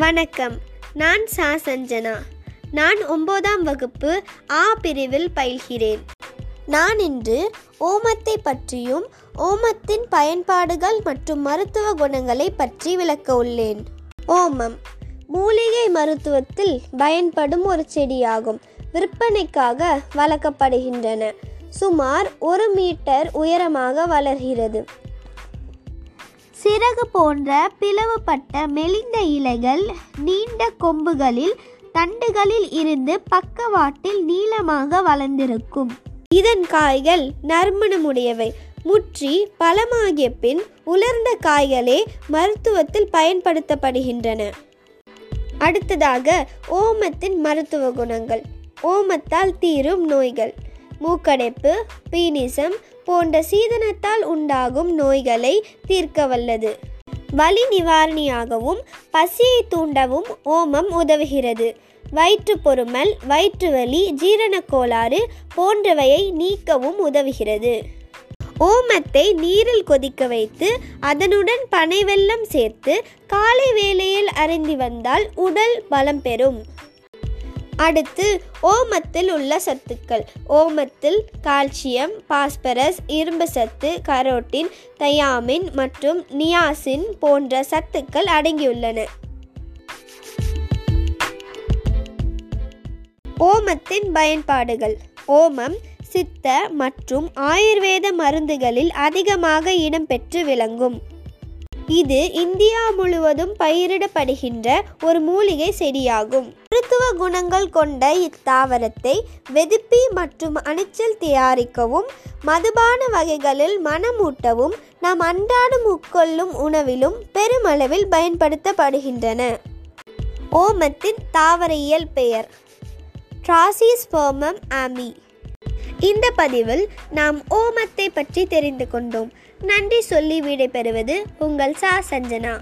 வணக்கம். நான் சா சஞ்சனா. நான் ஒன்பதாம் வகுப்பு ஆ பிரிவில் பயில்கிறேன். நான் இன்று ஓமத்தை பற்றியும் ஓமத்தின் பயன்பாடுகள் மற்றும் மருத்துவ குணங்களை பற்றி விளக்க உள்ளேன். ஓமம் மூலிகை மருத்துவத்தில் பயன்படும் ஒரு செடியாகும். விற்பனைக்காக வளர்க்கப்படுகின்றன. சுமார் ஒரு மீட்டர் உயரமாக வளர்கிறது. சிறகு போன்ற பிளவுபட்ட மெலிந்த இலைகள் நீண்ட கொம்புகளில் தண்டுகளில் இருந்து பக்கவாட்டில் நீளமாக வளர்ந்திருக்கும். இதன் காய்கள் நறுமணமுடையவை. முற்றி பழமாகிய பின் உலர்ந்த காய்களே மருத்துவத்தில் பயன்படுத்தப்படுகின்றன. அடுத்ததாக ஓமத்தின் மருத்துவ குணங்கள். ஓமத்தால் தீரும் நோய்கள். மூக்கடைப்பு பீனிசம் போன்ற சீதனத்தால் உண்டாகும் நோய்களை தீர்க்க வல்லது வலி நிவாரணியாகவும் பசியை தூண்டவும் ஓமம் உதவுகிறது. வயிற்று பொறுமல் வயிற்று வலி ஜீரணக் கோளாறு போன்றவையை நீக்கவும் உதவுகிறது. ஓமத்தை நீரில் கொதிக்க வைத்து அதனுடன் பனைவெல்லம் சேர்த்து காலை வேளையில் அருந்தி வந்தால் உடல் பலம் பெறும். அடுத்து ஓமத்தில் உள்ள சத்துக்கள். ஓமத்தில் கால்சியம் பாஸ்பரஸ் இரும்பு சத்து கரோட்டின் தயாமின் மற்றும் நியாசின் போன்ற சத்துக்கள் அடங்கியுள்ளன. ஓமத்தின் பயன்பாடுகள். ஓமம் சித்த மற்றும் ஆயுர்வேத மருந்துகளில் அதிகமாக இடம்பெற்று விளங்கும். இது இந்தியா முழுவதும் பயிரிடப்படுகின்ற ஒரு மூலிகை செடியாகும். மருத்துவ குணங்கள் கொண்ட இத்தாவரத்தை வெதுப்பி மற்றும் அணிச்சல் தயாரிக்கவும் மதுபான வகைகளில் மனமூட்டவும் நாம் அன்றாடம் உட்கொள்ளும் உணவிலும் பெருமளவில் பயன்படுத்தப்படுகின்றன. ஓமத்தின் தாவரையியல் பெயர் ட்ராசிஸ்போமம் ஆமி இந்த பதிவில் நாம் ஓமத்தை பற்றி தெரிந்து கொண்டோம். நன்றி சொல்லி விடைபெறுவது உங்கள் சா. சஞ்சனா.